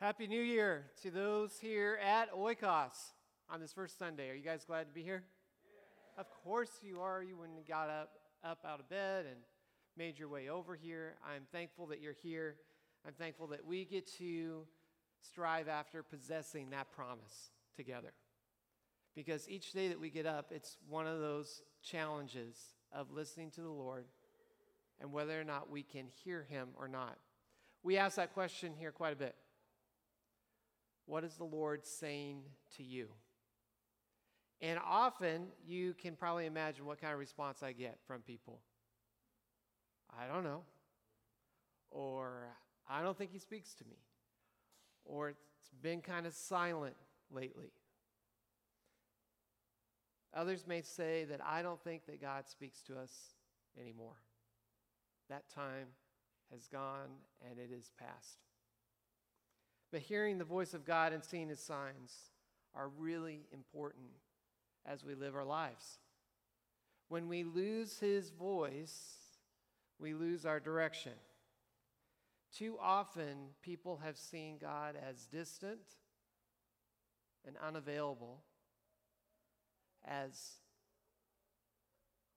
Happy New Year to those here at Oikos on this first Sunday. Are you guys glad to be here? Yeah. Of course you are. You wouldn't have got up, up out of bed and made your way over here. I'm thankful that you're here. I'm thankful that we get to strive after possessing that promise together. Because each day that we get up, it's one of those challenges of listening to the Lord and whether or not we can hear Him or not. We ask that question here quite a bit. What is the Lord saying to you? And often you can probably imagine what kind of response I get from people. I don't know. Or I don't think he speaks to me. Or it's been kind of silent lately. Others may say that I don't think that God speaks to us anymore. That time has gone and it is past. But hearing the voice of God and seeing his signs are really important as we live our lives. When we lose his voice, we lose our direction. Too often, people have seen God as distant and unavailable, as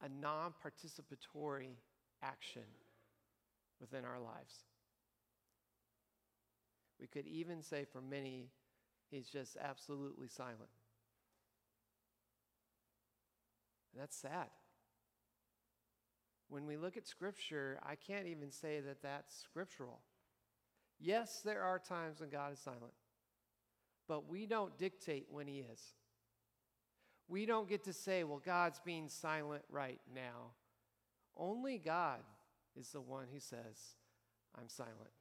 a non participatory action within our lives. We could even say for many, he's just absolutely silent. And that's sad. When we look at Scripture, I can't even say that that's scriptural. Yes, there are times when God is silent, but we don't dictate when He is. We don't get to say, well, God's being silent right now. Only God is the one who says, I'm silent.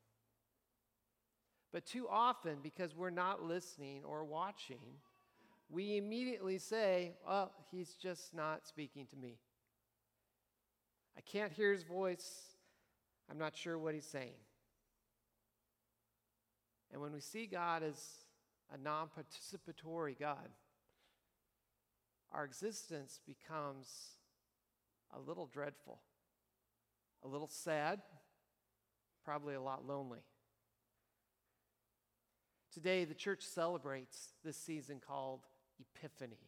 But too often, because we're not listening or watching, we immediately say, Oh, he's just not speaking to me. I can't hear his voice. I'm not sure what he's saying. And when we see God as a non participatory God, our existence becomes a little dreadful, a little sad, probably a lot lonely. Today, the church celebrates this season called Epiphany.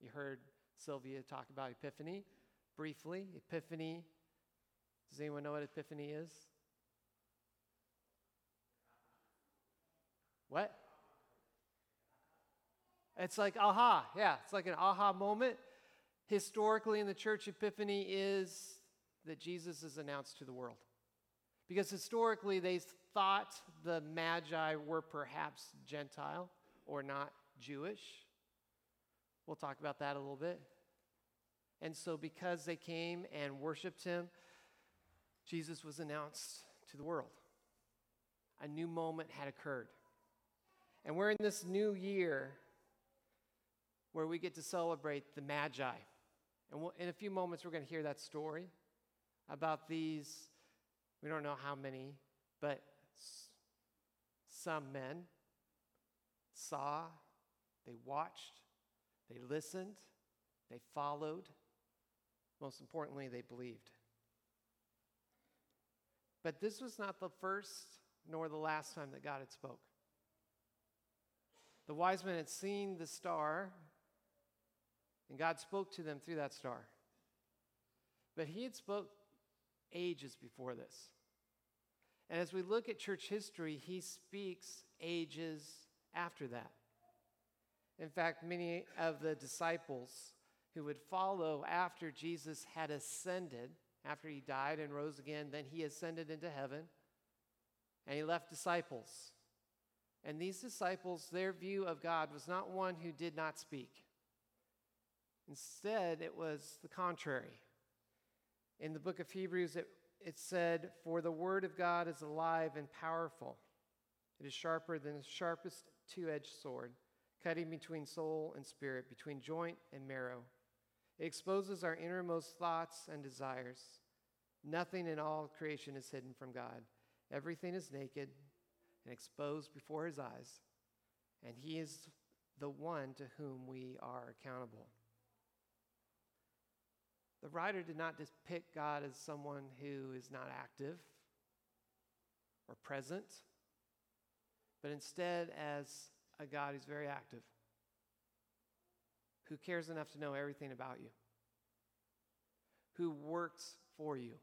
You heard Sylvia talk about Epiphany briefly. Epiphany. Does anyone know what Epiphany is? What? It's like aha. Yeah, it's like an aha moment. Historically, in the church, Epiphany is that Jesus is announced to the world. Because historically, they thought the Magi were perhaps Gentile or not Jewish. We'll talk about that a little bit. And so, because they came and worshiped him, Jesus was announced to the world. A new moment had occurred. And we're in this new year where we get to celebrate the Magi. And we'll, in a few moments, we're going to hear that story about these, we don't know how many, but some men saw, they watched, they listened, they followed. Most importantly, they believed. But this was not the first nor the last time that God had spoke. The wise men had seen the star, and God spoke to them through that star. But he had spoke ages before this. And as we look at church history, he speaks ages after that. In fact, many of the disciples who would follow after Jesus had ascended, after he died and rose again, then he ascended into heaven and he left disciples. And these disciples, their view of God was not one who did not speak. Instead, it was the contrary. In the book of Hebrews, it, it said, For the word of God is alive and powerful. It is sharper than the sharpest two edged sword, cutting between soul and spirit, between joint and marrow. It exposes our innermost thoughts and desires. Nothing in all creation is hidden from God. Everything is naked and exposed before his eyes, and he is the one to whom we are accountable. The writer did not depict God as someone who is not active or present, but instead as a God who's very active, who cares enough to know everything about you, who works for you,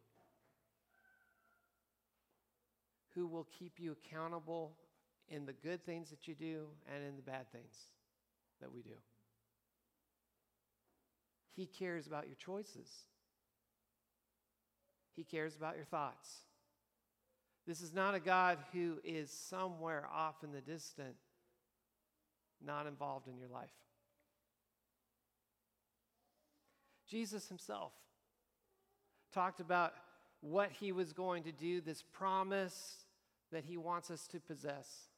who will keep you accountable in the good things that you do and in the bad things that we do. He cares about your choices. He cares about your thoughts. This is not a God who is somewhere off in the distant, not involved in your life. Jesus himself talked about what he was going to do, this promise that he wants us to possess.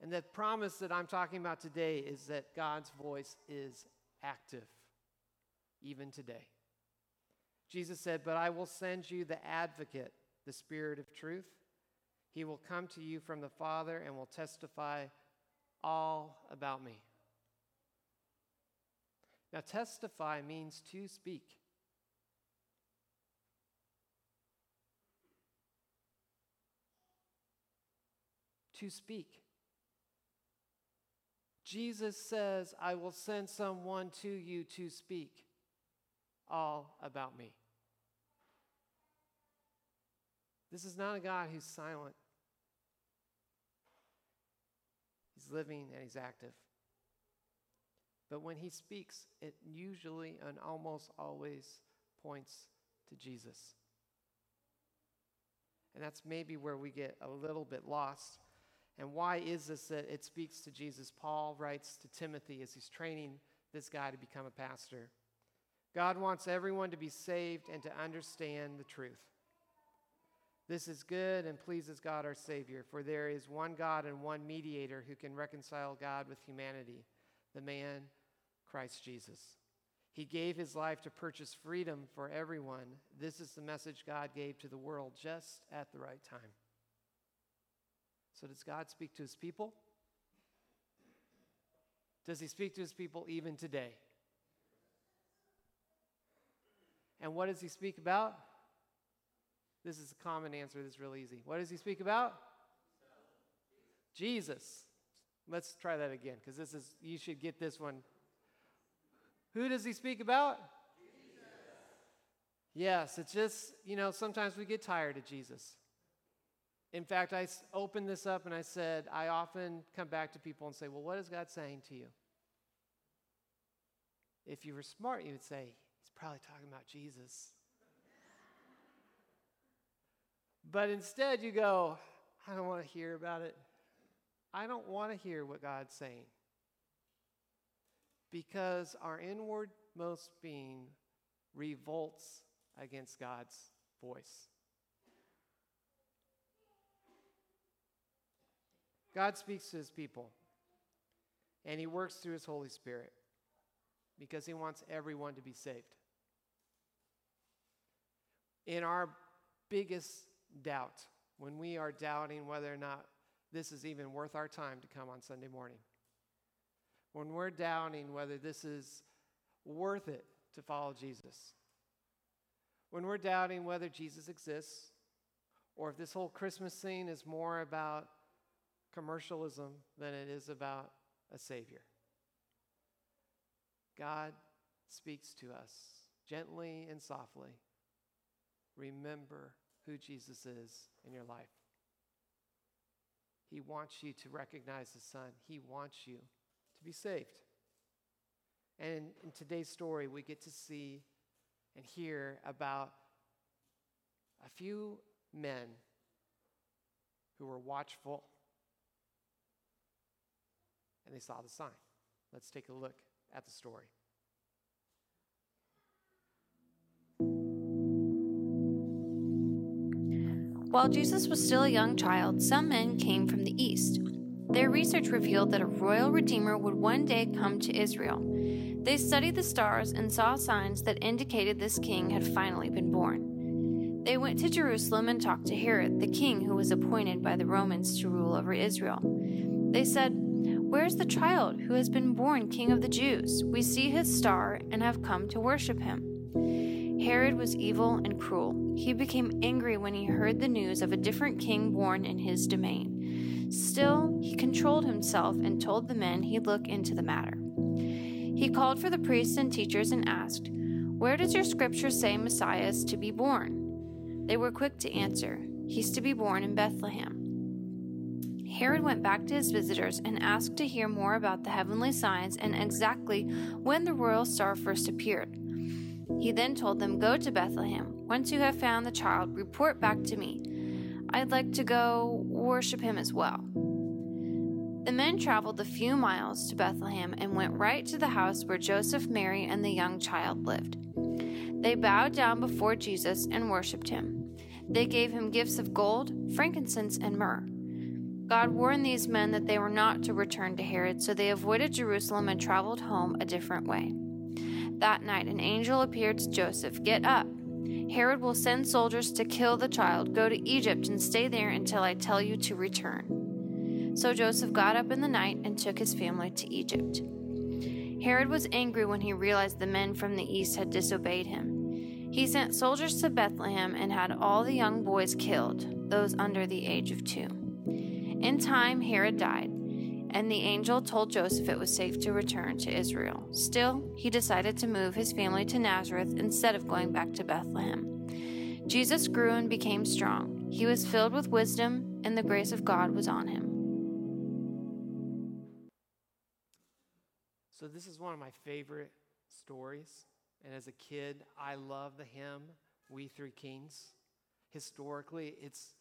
And that promise that I'm talking about today is that God's voice is active, even today. Jesus said, But I will send you the advocate, the Spirit of truth. He will come to you from the Father and will testify all about me. Now, testify means to speak. To speak. Jesus says, I will send someone to you to speak all about me. This is not a God who's silent. He's living and he's active. But when he speaks, it usually and almost always points to Jesus. And that's maybe where we get a little bit lost. And why is this that it speaks to Jesus? Paul writes to Timothy as he's training this guy to become a pastor. God wants everyone to be saved and to understand the truth. This is good and pleases God our Savior, for there is one God and one mediator who can reconcile God with humanity, the man Christ Jesus. He gave his life to purchase freedom for everyone. This is the message God gave to the world just at the right time. So, does God speak to his people? Does he speak to his people even today? And what does he speak about? This is a common answer. This is real easy. What does he speak about? Jesus. Let's try that again because this is, you should get this one. Who does he speak about? Jesus. Yes, it's just, you know, sometimes we get tired of Jesus. In fact, I opened this up and I said, I often come back to people and say, Well, what is God saying to you? If you were smart, you would say, He's probably talking about Jesus. But instead, you go, I don't want to hear about it. I don't want to hear what God's saying. Because our inwardmost being revolts against God's voice. God speaks to his people, and he works through his Holy Spirit because he wants everyone to be saved. In our biggest doubt, when we are doubting whether or not this is even worth our time to come on Sunday morning, when we're doubting whether this is worth it to follow Jesus, when we're doubting whether Jesus exists, or if this whole Christmas thing is more about commercialism than it is about a Savior. God speaks to us gently and softly. Remember who Jesus is in your life. He wants you to recognize the Son, He wants you to be saved. And in today's story, we get to see and hear about a few men who were watchful and they saw the sign. Let's take a look at the story. While Jesus was still a young child, some men came from the east. Their research revealed that a royal redeemer would one day come to Israel. They studied the stars and saw signs that indicated this king had finally been born. They went to Jerusalem and talked to Herod, the king who was appointed by the Romans to rule over Israel. They said, where is the child who has been born King of the Jews? We see his star and have come to worship him. Herod was evil and cruel. He became angry when he heard the news of a different king born in his domain. Still, he controlled himself and told the men he'd look into the matter. He called for the priests and teachers and asked, Where does your scripture say Messiah is to be born? They were quick to answer, He's to be born in Bethlehem. Herod went back to his visitors and asked to hear more about the heavenly signs and exactly when the royal star first appeared. He then told them, Go to Bethlehem. Once you have found the child, report back to me. I'd like to go worship him as well. The men traveled a few miles to Bethlehem and went right to the house where Joseph, Mary, and the young child lived. They bowed down before Jesus and worshiped him. They gave him gifts of gold, frankincense, and myrrh. God warned these men that they were not to return to Herod, so they avoided Jerusalem and traveled home a different way. That night, an angel appeared to Joseph Get up. Herod will send soldiers to kill the child. Go to Egypt and stay there until I tell you to return. So Joseph got up in the night and took his family to Egypt. Herod was angry when he realized the men from the east had disobeyed him. He sent soldiers to Bethlehem and had all the young boys killed, those under the age of two. In time, Herod died, and the angel told Joseph it was safe to return to Israel. Still, he decided to move his family to Nazareth instead of going back to Bethlehem. Jesus grew and became strong. He was filled with wisdom, and the grace of God was on him. So, this is one of my favorite stories. And as a kid, I love the hymn, We Three Kings. Historically, it's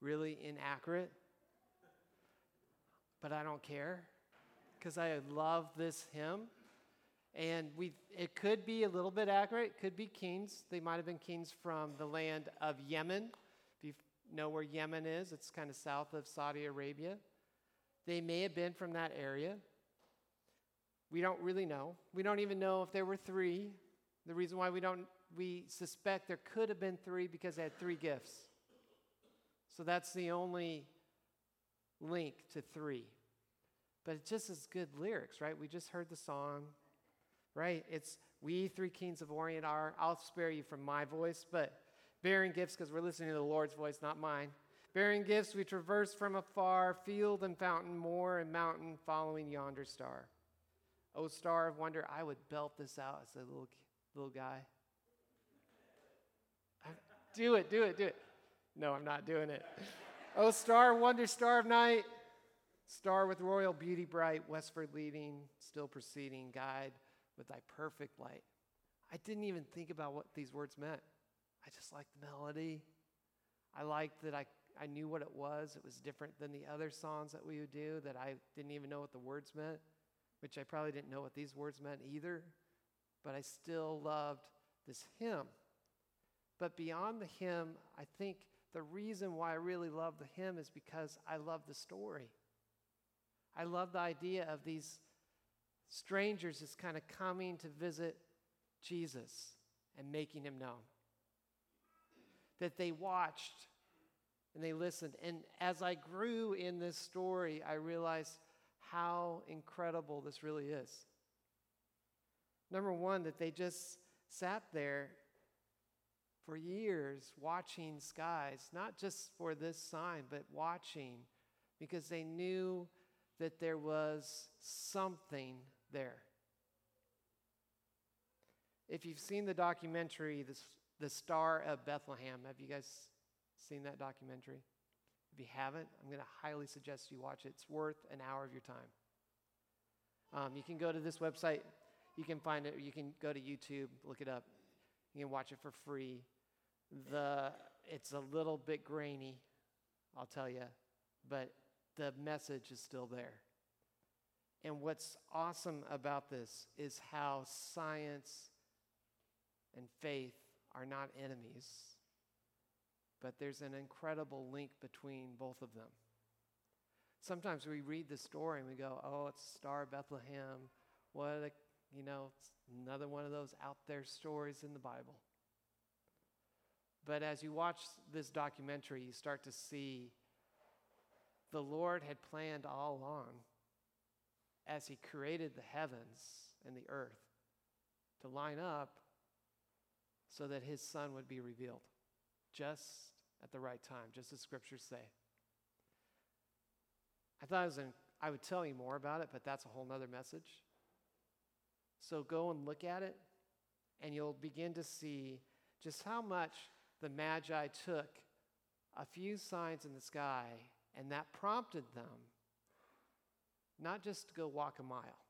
really inaccurate, but I don't care because I love this hymn. And we, it could be a little bit accurate. It could be kings. They might have been kings from the land of Yemen. If you know where Yemen is, it's kind of south of Saudi Arabia. They may have been from that area. We don't really know. We don't even know if there were three. The reason why we don't, we suspect there could have been three because they had three gifts. So that's the only link to three. But it's just as good lyrics, right? We just heard the song, right? It's we three kings of Orient are. I'll spare you from my voice, but bearing gifts because we're listening to the Lord's voice, not mine. Bearing gifts, we traverse from afar, field and fountain, moor and mountain, following yonder star. O star of wonder, I would belt this out as a little little guy. Do it, do it, do it. No, I'm not doing it. O star, wonder, star of night, star with royal beauty bright, westward leading, still proceeding, guide with thy perfect light. I didn't even think about what these words meant. I just liked the melody. I liked that I, I knew what it was. It was different than the other songs that we would do that I didn't even know what the words meant, which I probably didn't know what these words meant either. But I still loved this hymn. But beyond the hymn, I think the reason why I really love the hymn is because I love the story. I love the idea of these strangers just kind of coming to visit Jesus and making him known. That they watched and they listened. And as I grew in this story, I realized how incredible this really is. Number one, that they just sat there for years watching skies, not just for this sign, but watching because they knew that there was something there. If you've seen the documentary, The, the Star of Bethlehem, have you guys seen that documentary? If you haven't, I'm going to highly suggest you watch it. It's worth an hour of your time. Um, you can go to this website, you can find it, you can go to YouTube, look it up. You can watch it for free. The, it's a little bit grainy, I'll tell you, but the message is still there. And what's awesome about this is how science and faith are not enemies, but there's an incredible link between both of them. Sometimes we read the story and we go, oh, it's Star Bethlehem. What a, you know, it's another one of those out there stories in the Bible. But as you watch this documentary, you start to see the Lord had planned all along as He created the heavens and the earth to line up so that His Son would be revealed just at the right time, just as scriptures say. I thought I, was in, I would tell you more about it, but that's a whole nother message. So go and look at it, and you'll begin to see just how much the Magi took a few signs in the sky, and that prompted them not just to go walk a mile,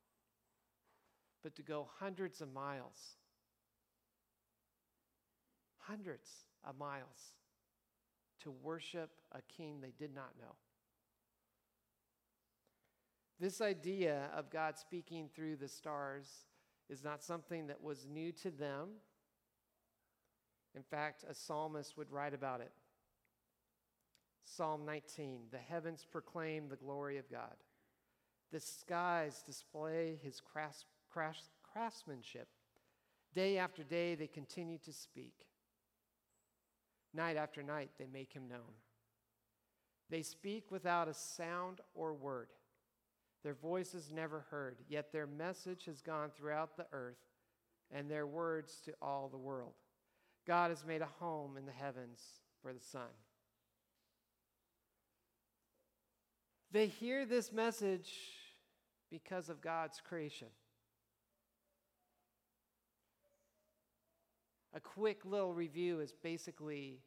but to go hundreds of miles. Hundreds of miles to worship a king they did not know. This idea of God speaking through the stars is not something that was new to them. In fact, a psalmist would write about it. Psalm 19 The heavens proclaim the glory of God, the skies display his craftsmanship. Day after day, they continue to speak. Night after night, they make him known. They speak without a sound or word. Their voice is never heard, yet their message has gone throughout the earth and their words to all the world. God has made a home in the heavens for the sun. They hear this message because of God's creation. A quick little review is basically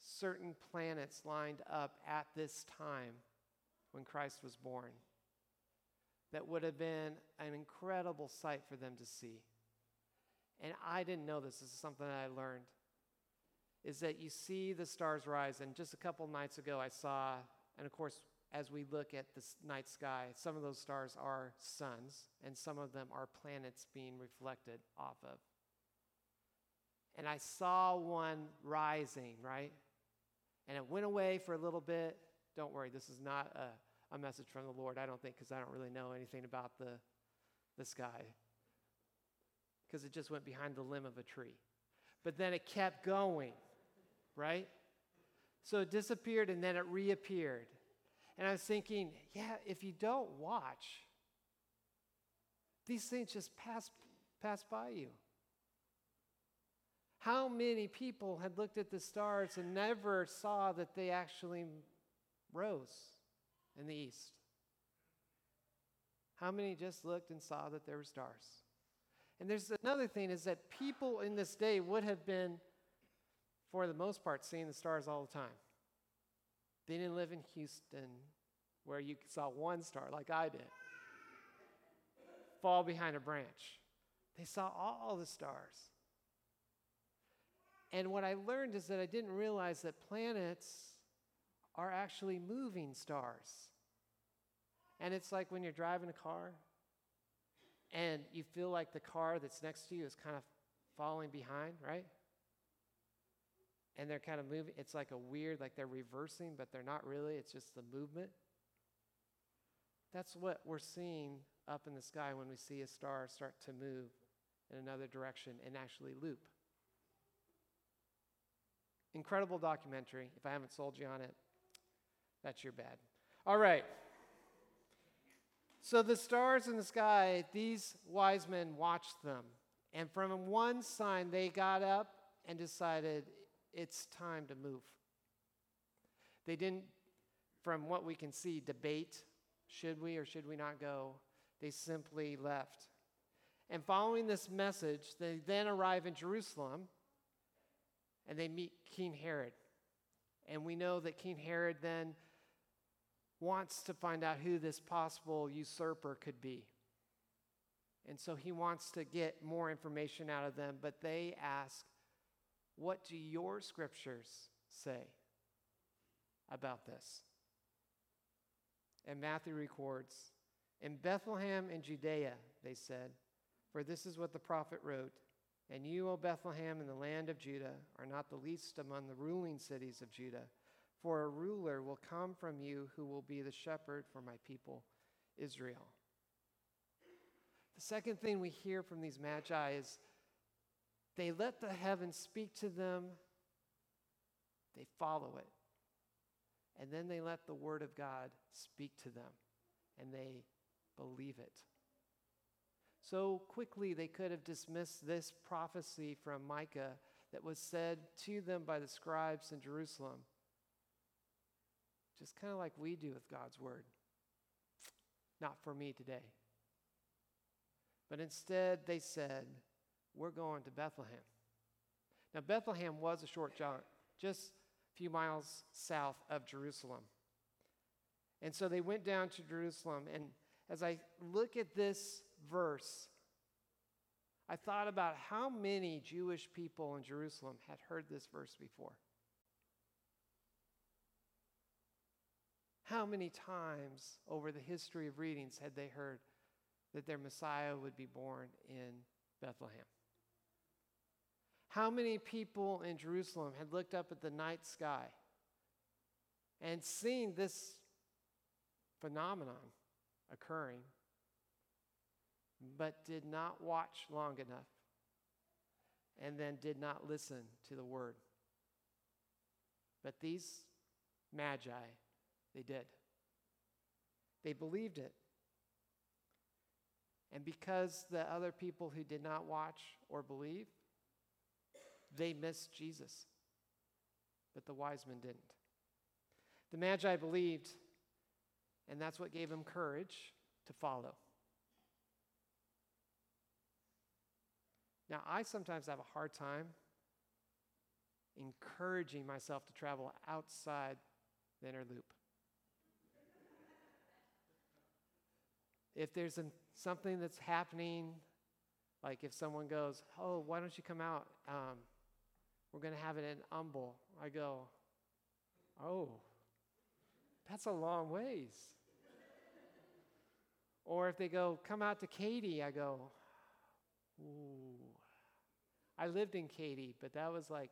certain planets lined up at this time when Christ was born that would have been an incredible sight for them to see. And I didn't know this, this is something that I learned. Is that you see the stars rise, and just a couple nights ago I saw, and of course, as we look at the night sky, some of those stars are suns, and some of them are planets being reflected off of. And I saw one rising, right? And it went away for a little bit. Don't worry, this is not a a message from the Lord. I don't think, because I don't really know anything about the, the sky, because it just went behind the limb of a tree. But then it kept going, right? So it disappeared and then it reappeared. And I was thinking, yeah, if you don't watch, these things just pass, pass by you. How many people had looked at the stars and never saw that they actually rose? In the east? How many just looked and saw that there were stars? And there's another thing is that people in this day would have been, for the most part, seeing the stars all the time. They didn't live in Houston where you saw one star like I did fall behind a branch. They saw all the stars. And what I learned is that I didn't realize that planets are actually moving stars. And it's like when you're driving a car and you feel like the car that's next to you is kind of falling behind, right? And they're kind of moving. It's like a weird, like they're reversing, but they're not really. It's just the movement. That's what we're seeing up in the sky when we see a star start to move in another direction and actually loop. Incredible documentary. If I haven't sold you on it, that's your bad. All right. So the stars in the sky, these wise men watched them. And from one sign, they got up and decided it's time to move. They didn't, from what we can see, debate should we or should we not go. They simply left. And following this message, they then arrive in Jerusalem and they meet King Herod. And we know that King Herod then wants to find out who this possible usurper could be. And so he wants to get more information out of them, but they ask, What do your scriptures say about this? And Matthew records, In Bethlehem in Judea, they said, For this is what the prophet wrote. And you, O Bethlehem, in the land of Judah, are not the least among the ruling cities of Judah. For a ruler will come from you who will be the shepherd for my people, Israel. The second thing we hear from these magi is they let the heavens speak to them, they follow it. And then they let the word of God speak to them, and they believe it. So quickly, they could have dismissed this prophecy from Micah that was said to them by the scribes in Jerusalem just kind of like we do with God's word. not for me today. But instead, they said, We're going to Bethlehem. Now, Bethlehem was a short jaunt, just a few miles south of Jerusalem. And so they went down to Jerusalem. And as I look at this verse, I thought about how many Jewish people in Jerusalem had heard this verse before. How many times over the history of readings had they heard that their Messiah would be born in Bethlehem? How many people in Jerusalem had looked up at the night sky and seen this phenomenon occurring, but did not watch long enough and then did not listen to the word? But these magi, they did. They believed it. And because the other people who did not watch or believe, they missed Jesus. But the wise men didn't. The Magi believed, and that's what gave them courage to follow. Now, I sometimes have a hard time encouraging myself to travel outside the inner loop. If there's an, something that's happening, like if someone goes, Oh, why don't you come out? Um, we're going to have it in Humble. I go, Oh, that's a long ways. or if they go, Come out to Katy, I go, Ooh. I lived in Katy, but that was like,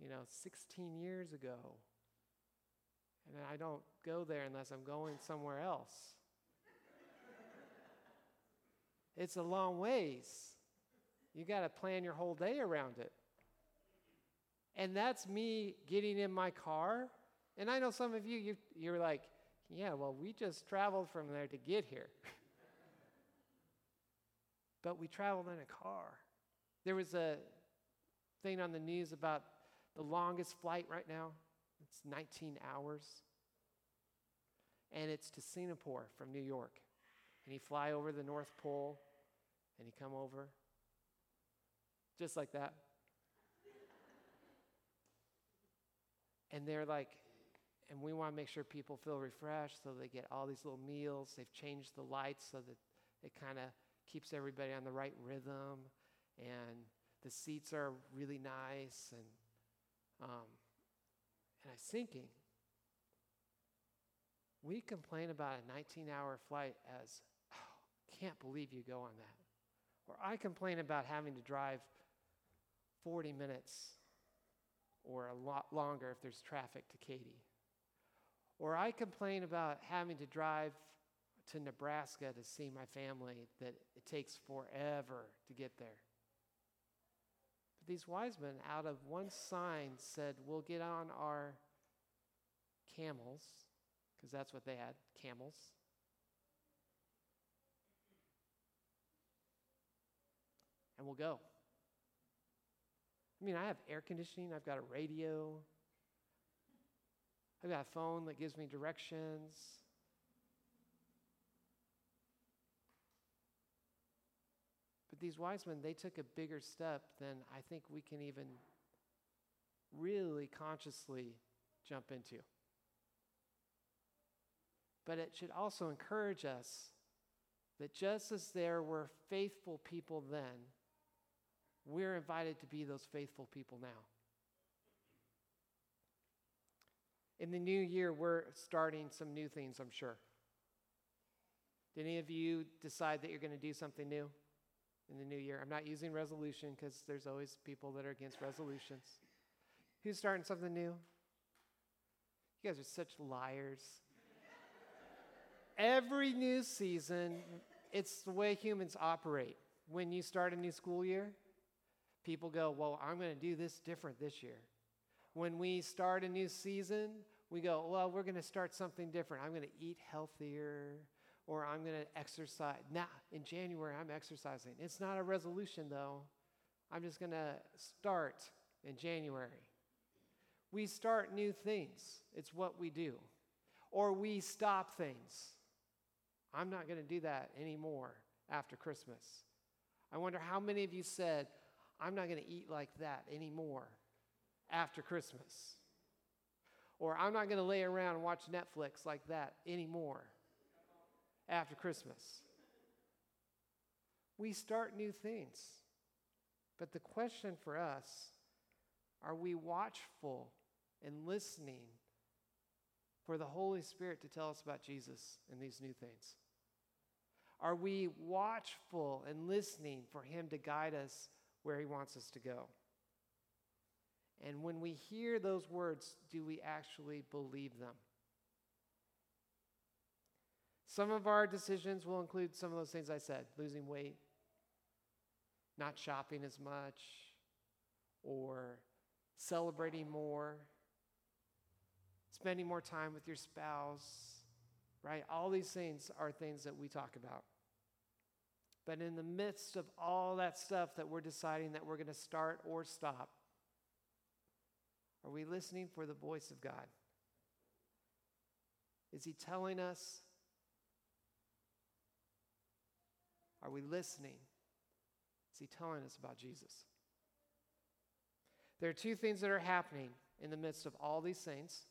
you know, 16 years ago. And I don't go there unless I'm going somewhere else. It's a long ways. You got to plan your whole day around it. And that's me getting in my car. And I know some of you, you you're like, yeah, well, we just traveled from there to get here. but we traveled in a car. There was a thing on the news about the longest flight right now. It's 19 hours. And it's to Singapore from New York. And you fly over the North Pole and you come over just like that. and they're like, and we want to make sure people feel refreshed, so they get all these little meals. They've changed the lights so that it kind of keeps everybody on the right rhythm, and the seats are really nice. And um, and I was thinking, we complain about a 19-hour flight as, oh, can't believe you go on that. Or I complain about having to drive 40 minutes or a lot longer if there's traffic to Katy. Or I complain about having to drive to Nebraska to see my family, that it takes forever to get there. But these wise men, out of one sign, said, We'll get on our camels, because that's what they had camels. And we'll go. I mean, I have air conditioning, I've got a radio, I've got a phone that gives me directions. But these wise men, they took a bigger step than I think we can even really consciously jump into. But it should also encourage us that just as there were faithful people then, we're invited to be those faithful people now. In the new year, we're starting some new things, I'm sure. Did any of you decide that you're going to do something new in the new year? I'm not using resolution because there's always people that are against resolutions. Who's starting something new? You guys are such liars. Every new season, it's the way humans operate. When you start a new school year, people go, Well, I'm going to do this different this year. When we start a new season, we go, Well, we're going to start something different. I'm going to eat healthier or I'm going to exercise. Now, in January, I'm exercising. It's not a resolution, though. I'm just going to start in January. We start new things, it's what we do. Or we stop things. I'm not going to do that anymore after Christmas. I wonder how many of you said, I'm not going to eat like that anymore after Christmas. Or I'm not going to lay around and watch Netflix like that anymore after Christmas. We start new things. But the question for us are we watchful and listening for the Holy Spirit to tell us about Jesus and these new things? Are we watchful and listening for Him to guide us where He wants us to go? And when we hear those words, do we actually believe them? Some of our decisions will include some of those things I said losing weight, not shopping as much, or celebrating more, spending more time with your spouse, right? All these things are things that we talk about. But in the midst of all that stuff that we're deciding that we're going to start or stop, are we listening for the voice of God? Is He telling us? Are we listening? Is He telling us about Jesus? There are two things that are happening in the midst of all these things.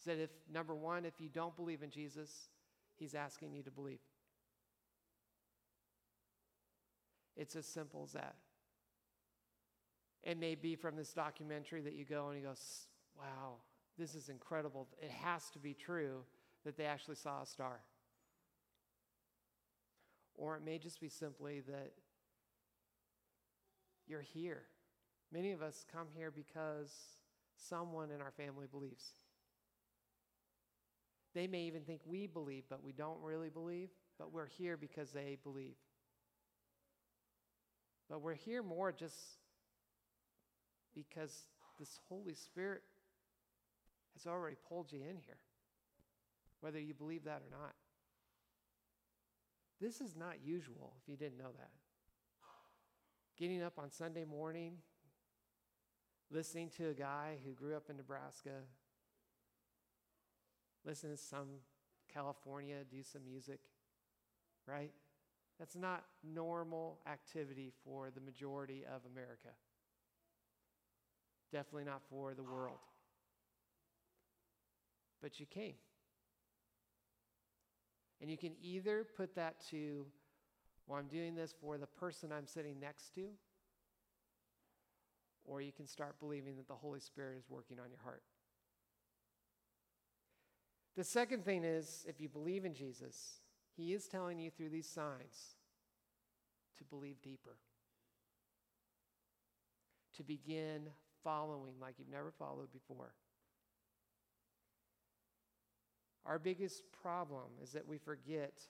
Is that if, number one, if you don't believe in Jesus, He's asking you to believe. It's as simple as that. It may be from this documentary that you go and you go, wow, this is incredible. It has to be true that they actually saw a star. Or it may just be simply that you're here. Many of us come here because someone in our family believes. They may even think we believe, but we don't really believe, but we're here because they believe. But we're here more just because this Holy Spirit has already pulled you in here, whether you believe that or not. This is not usual if you didn't know that. Getting up on Sunday morning, listening to a guy who grew up in Nebraska, listening to some California do some music, right? That's not normal activity for the majority of America. Definitely not for the world. But you came. And you can either put that to, well, I'm doing this for the person I'm sitting next to, or you can start believing that the Holy Spirit is working on your heart. The second thing is, if you believe in Jesus, He is telling you through these signs to believe deeper, to begin following like you've never followed before. Our biggest problem is that we forget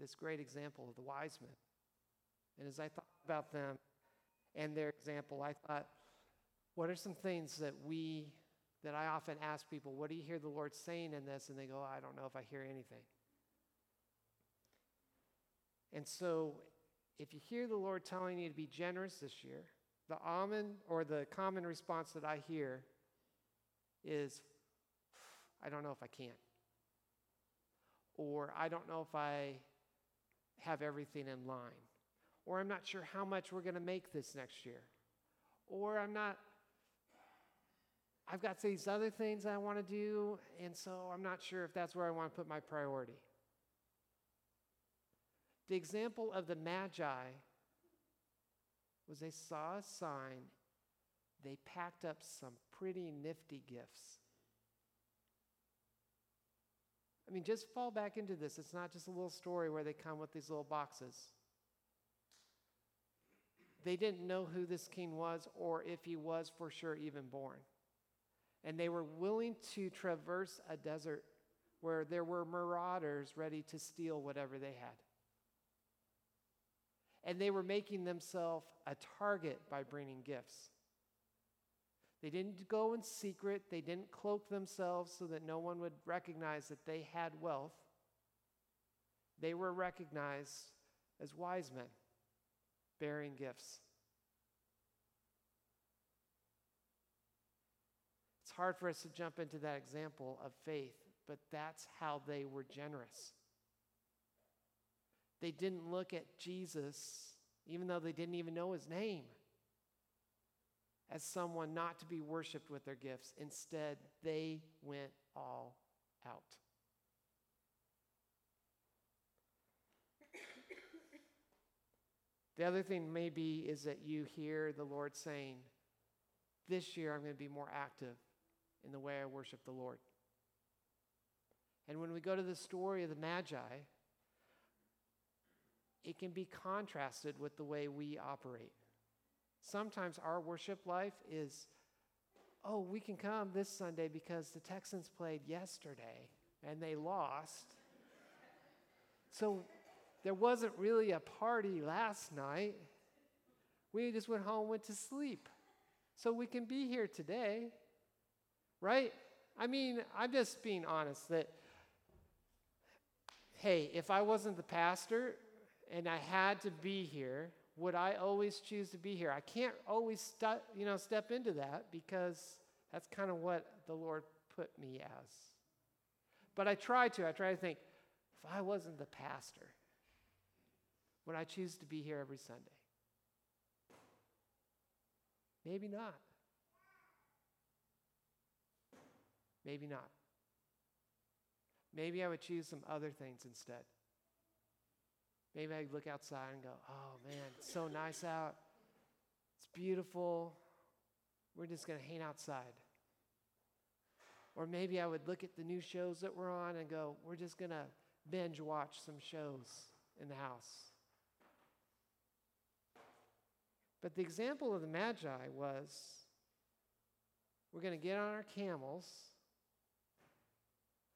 this great example of the wise men. And as I thought about them and their example, I thought, what are some things that we, that I often ask people, what do you hear the Lord saying in this? And they go, I don't know if I hear anything. And so, if you hear the Lord telling you to be generous this year, the common or the common response that I hear is, I don't know if I can. Or I don't know if I have everything in line. Or I'm not sure how much we're going to make this next year. Or I'm not, I've got these other things I want to do, and so I'm not sure if that's where I want to put my priority. The example of the Magi was they saw a sign, they packed up some pretty nifty gifts. I mean, just fall back into this. It's not just a little story where they come with these little boxes. They didn't know who this king was or if he was for sure even born. And they were willing to traverse a desert where there were marauders ready to steal whatever they had and they were making themselves a target by bringing gifts. They didn't go in secret, they didn't cloak themselves so that no one would recognize that they had wealth. They were recognized as wise men bearing gifts. It's hard for us to jump into that example of faith, but that's how they were generous. They didn't look at Jesus, even though they didn't even know his name, as someone not to be worshiped with their gifts. Instead, they went all out. The other thing maybe is that you hear the Lord saying, This year I'm going to be more active in the way I worship the Lord. And when we go to the story of the Magi, it can be contrasted with the way we operate. Sometimes our worship life is, oh, we can come this Sunday because the Texans played yesterday and they lost. So there wasn't really a party last night. We just went home, went to sleep. So we can be here today, right? I mean, I'm just being honest that, hey, if I wasn't the pastor and I had to be here, would I always choose to be here? I can't always you know, step into that because that's kind of what the Lord put me as. But I try to. I try to think, if I wasn't the pastor, would I choose to be here every Sunday? Maybe not. Maybe not. Maybe I would choose some other things instead. Maybe I'd look outside and go, oh man, it's so nice out. It's beautiful. We're just going to hang outside. Or maybe I would look at the new shows that we're on and go, we're just going to binge watch some shows in the house. But the example of the Magi was we're going to get on our camels.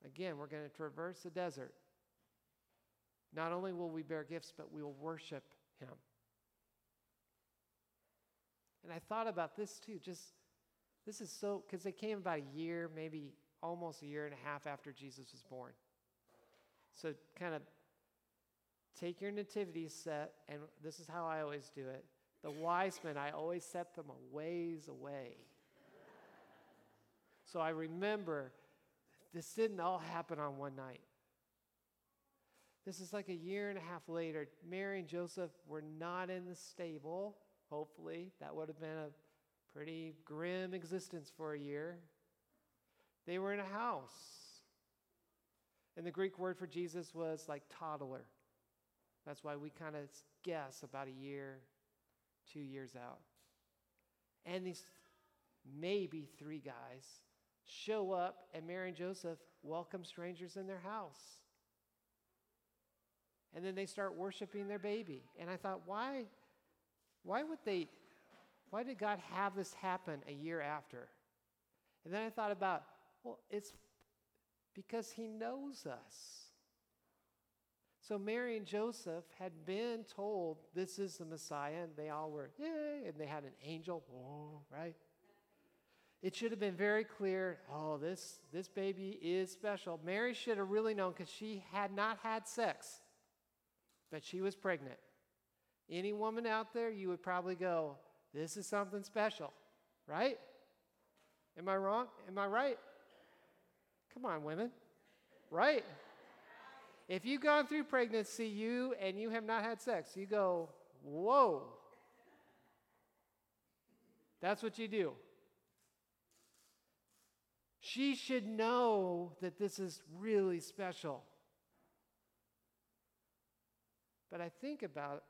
Again, we're going to traverse the desert. Not only will we bear gifts, but we will worship him. And I thought about this too. Just this is so because they came about a year, maybe almost a year and a half after Jesus was born. So kind of take your nativity set, and this is how I always do it. The wise men, I always set them a ways away. so I remember this didn't all happen on one night. This is like a year and a half later. Mary and Joseph were not in the stable, hopefully. That would have been a pretty grim existence for a year. They were in a house. And the Greek word for Jesus was like toddler. That's why we kind of guess about a year, two years out. And these maybe three guys show up, and Mary and Joseph welcome strangers in their house. And then they start worshiping their baby. And I thought, why, why would they, why did God have this happen a year after? And then I thought about, well, it's because He knows us. So Mary and Joseph had been told this is the Messiah, and they all were, yay, and they had an angel, right? It should have been very clear, oh, this, this baby is special. Mary should have really known because she had not had sex, but she was pregnant. Any woman out there, you would probably go, this is something special, right? Am I wrong? Am I right? Come on, women. Right? If you've gone through pregnancy, you and you have not had sex, you go, whoa. That's what you do. She should know that this is really special. But I think about,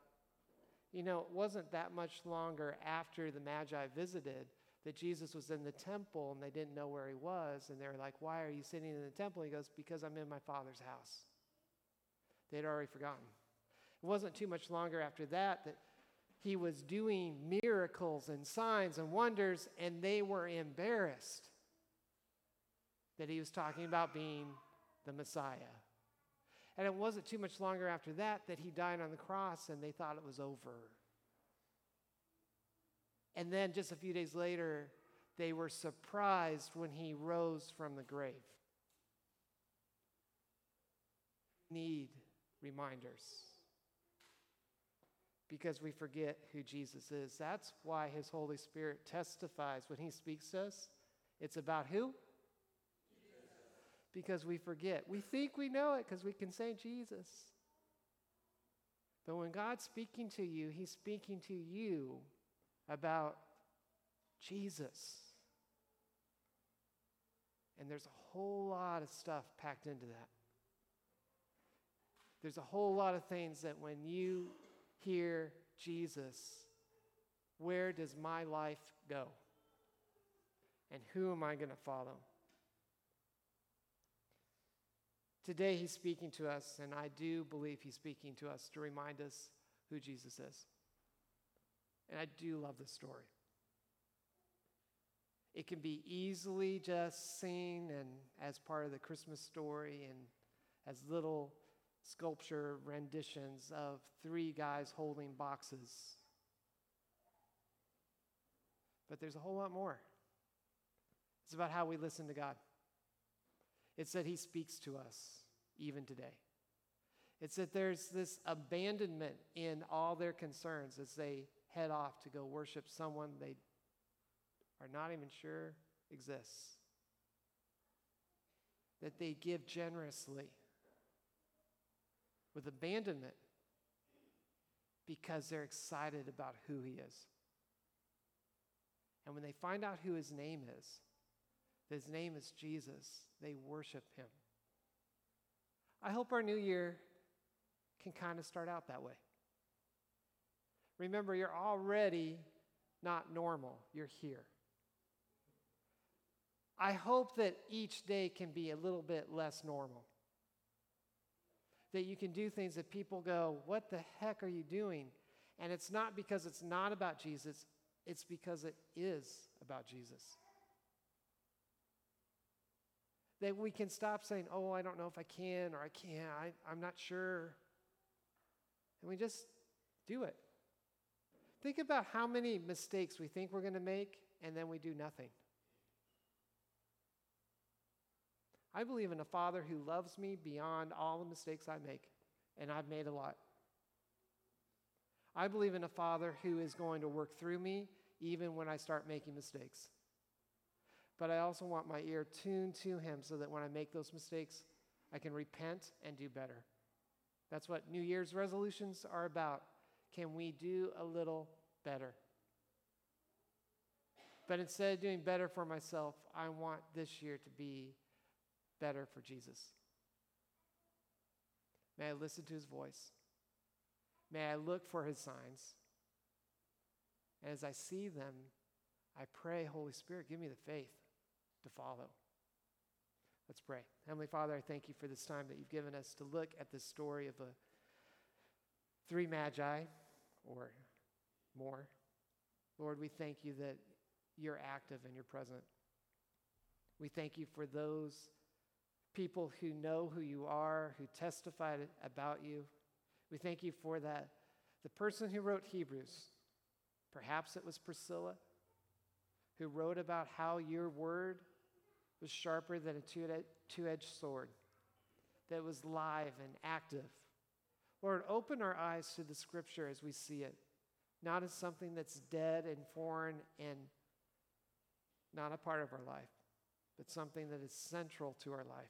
you know, it wasn't that much longer after the Magi visited that Jesus was in the temple and they didn't know where he was. And they were like, Why are you sitting in the temple? He goes, Because I'm in my Father's house. They'd already forgotten. It wasn't too much longer after that that he was doing miracles and signs and wonders, and they were embarrassed that he was talking about being the Messiah. And it wasn't too much longer after that that he died on the cross, and they thought it was over. And then just a few days later, they were surprised when he rose from the grave. Need reminders because we forget who Jesus is. That's why his Holy Spirit testifies when he speaks to us. It's about who? Because we forget. We think we know it because we can say Jesus. But when God's speaking to you, He's speaking to you about Jesus. And there's a whole lot of stuff packed into that. There's a whole lot of things that when you hear Jesus, where does my life go? And who am I going to follow? Today, he's speaking to us, and I do believe he's speaking to us to remind us who Jesus is. And I do love this story. It can be easily just seen and as part of the Christmas story and as little sculpture renditions of three guys holding boxes. But there's a whole lot more. It's about how we listen to God. It's that He speaks to us even today. It's that there's this abandonment in all their concerns as they head off to go worship someone they are not even sure exists. That they give generously with abandonment because they're excited about who he is. And when they find out who his name is, his name is Jesus, they worship him. I hope our new year can kind of start out that way. Remember, you're already not normal, you're here. I hope that each day can be a little bit less normal. That you can do things that people go, What the heck are you doing? And it's not because it's not about Jesus, it's because it is about Jesus. That we can stop saying, Oh, I don't know if I can or I can't, I, I'm not sure. And we just do it. Think about how many mistakes we think we're going to make and then we do nothing. I believe in a father who loves me beyond all the mistakes I make, and I've made a lot. I believe in a father who is going to work through me even when I start making mistakes. But I also want my ear tuned to him so that when I make those mistakes, I can repent and do better. That's what New Year's resolutions are about. Can we do a little better? But instead of doing better for myself, I want this year to be better for Jesus. May I listen to his voice. May I look for his signs. And as I see them, I pray, Holy Spirit, give me the faith to follow. Let's pray. Heavenly Father, I thank you for this time that you've given us to look at the story of the three magi or more. Lord, we thank you that you're active and you're present. We thank you for those people who know who you are, who testified about you. We thank you for that. The person who wrote Hebrews, perhaps it was Priscilla, who wrote about how your word was sharper than a two edged sword, that was live and active. Lord, open our eyes to the scripture as we see it, not as something that's dead and foreign and not a part of our life, but something that is central to our life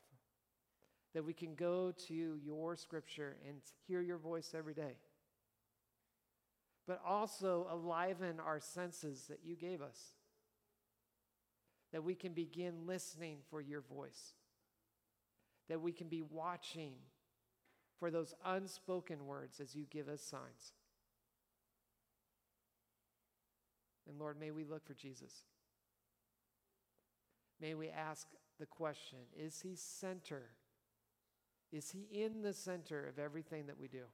that we can go to your scripture and hear your voice every day. But also aliven our senses that you gave us, that we can begin listening for your voice, that we can be watching for those unspoken words as you give us signs. And Lord, may we look for Jesus. May we ask the question Is he center is He in the center of everything that we do?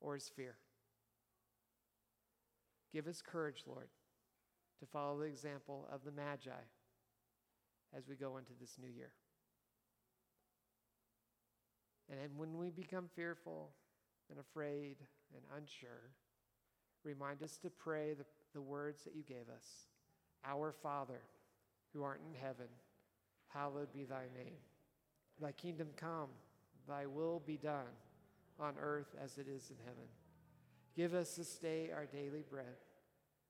Or is fear? Give us courage, Lord, to follow the example of the Magi as we go into this new year. And when we become fearful and afraid and unsure, remind us to pray the, the words that you gave us Our Father, who art in heaven hallowed be thy name. Thy kingdom come, thy will be done on earth as it is in heaven. Give us this day our daily bread,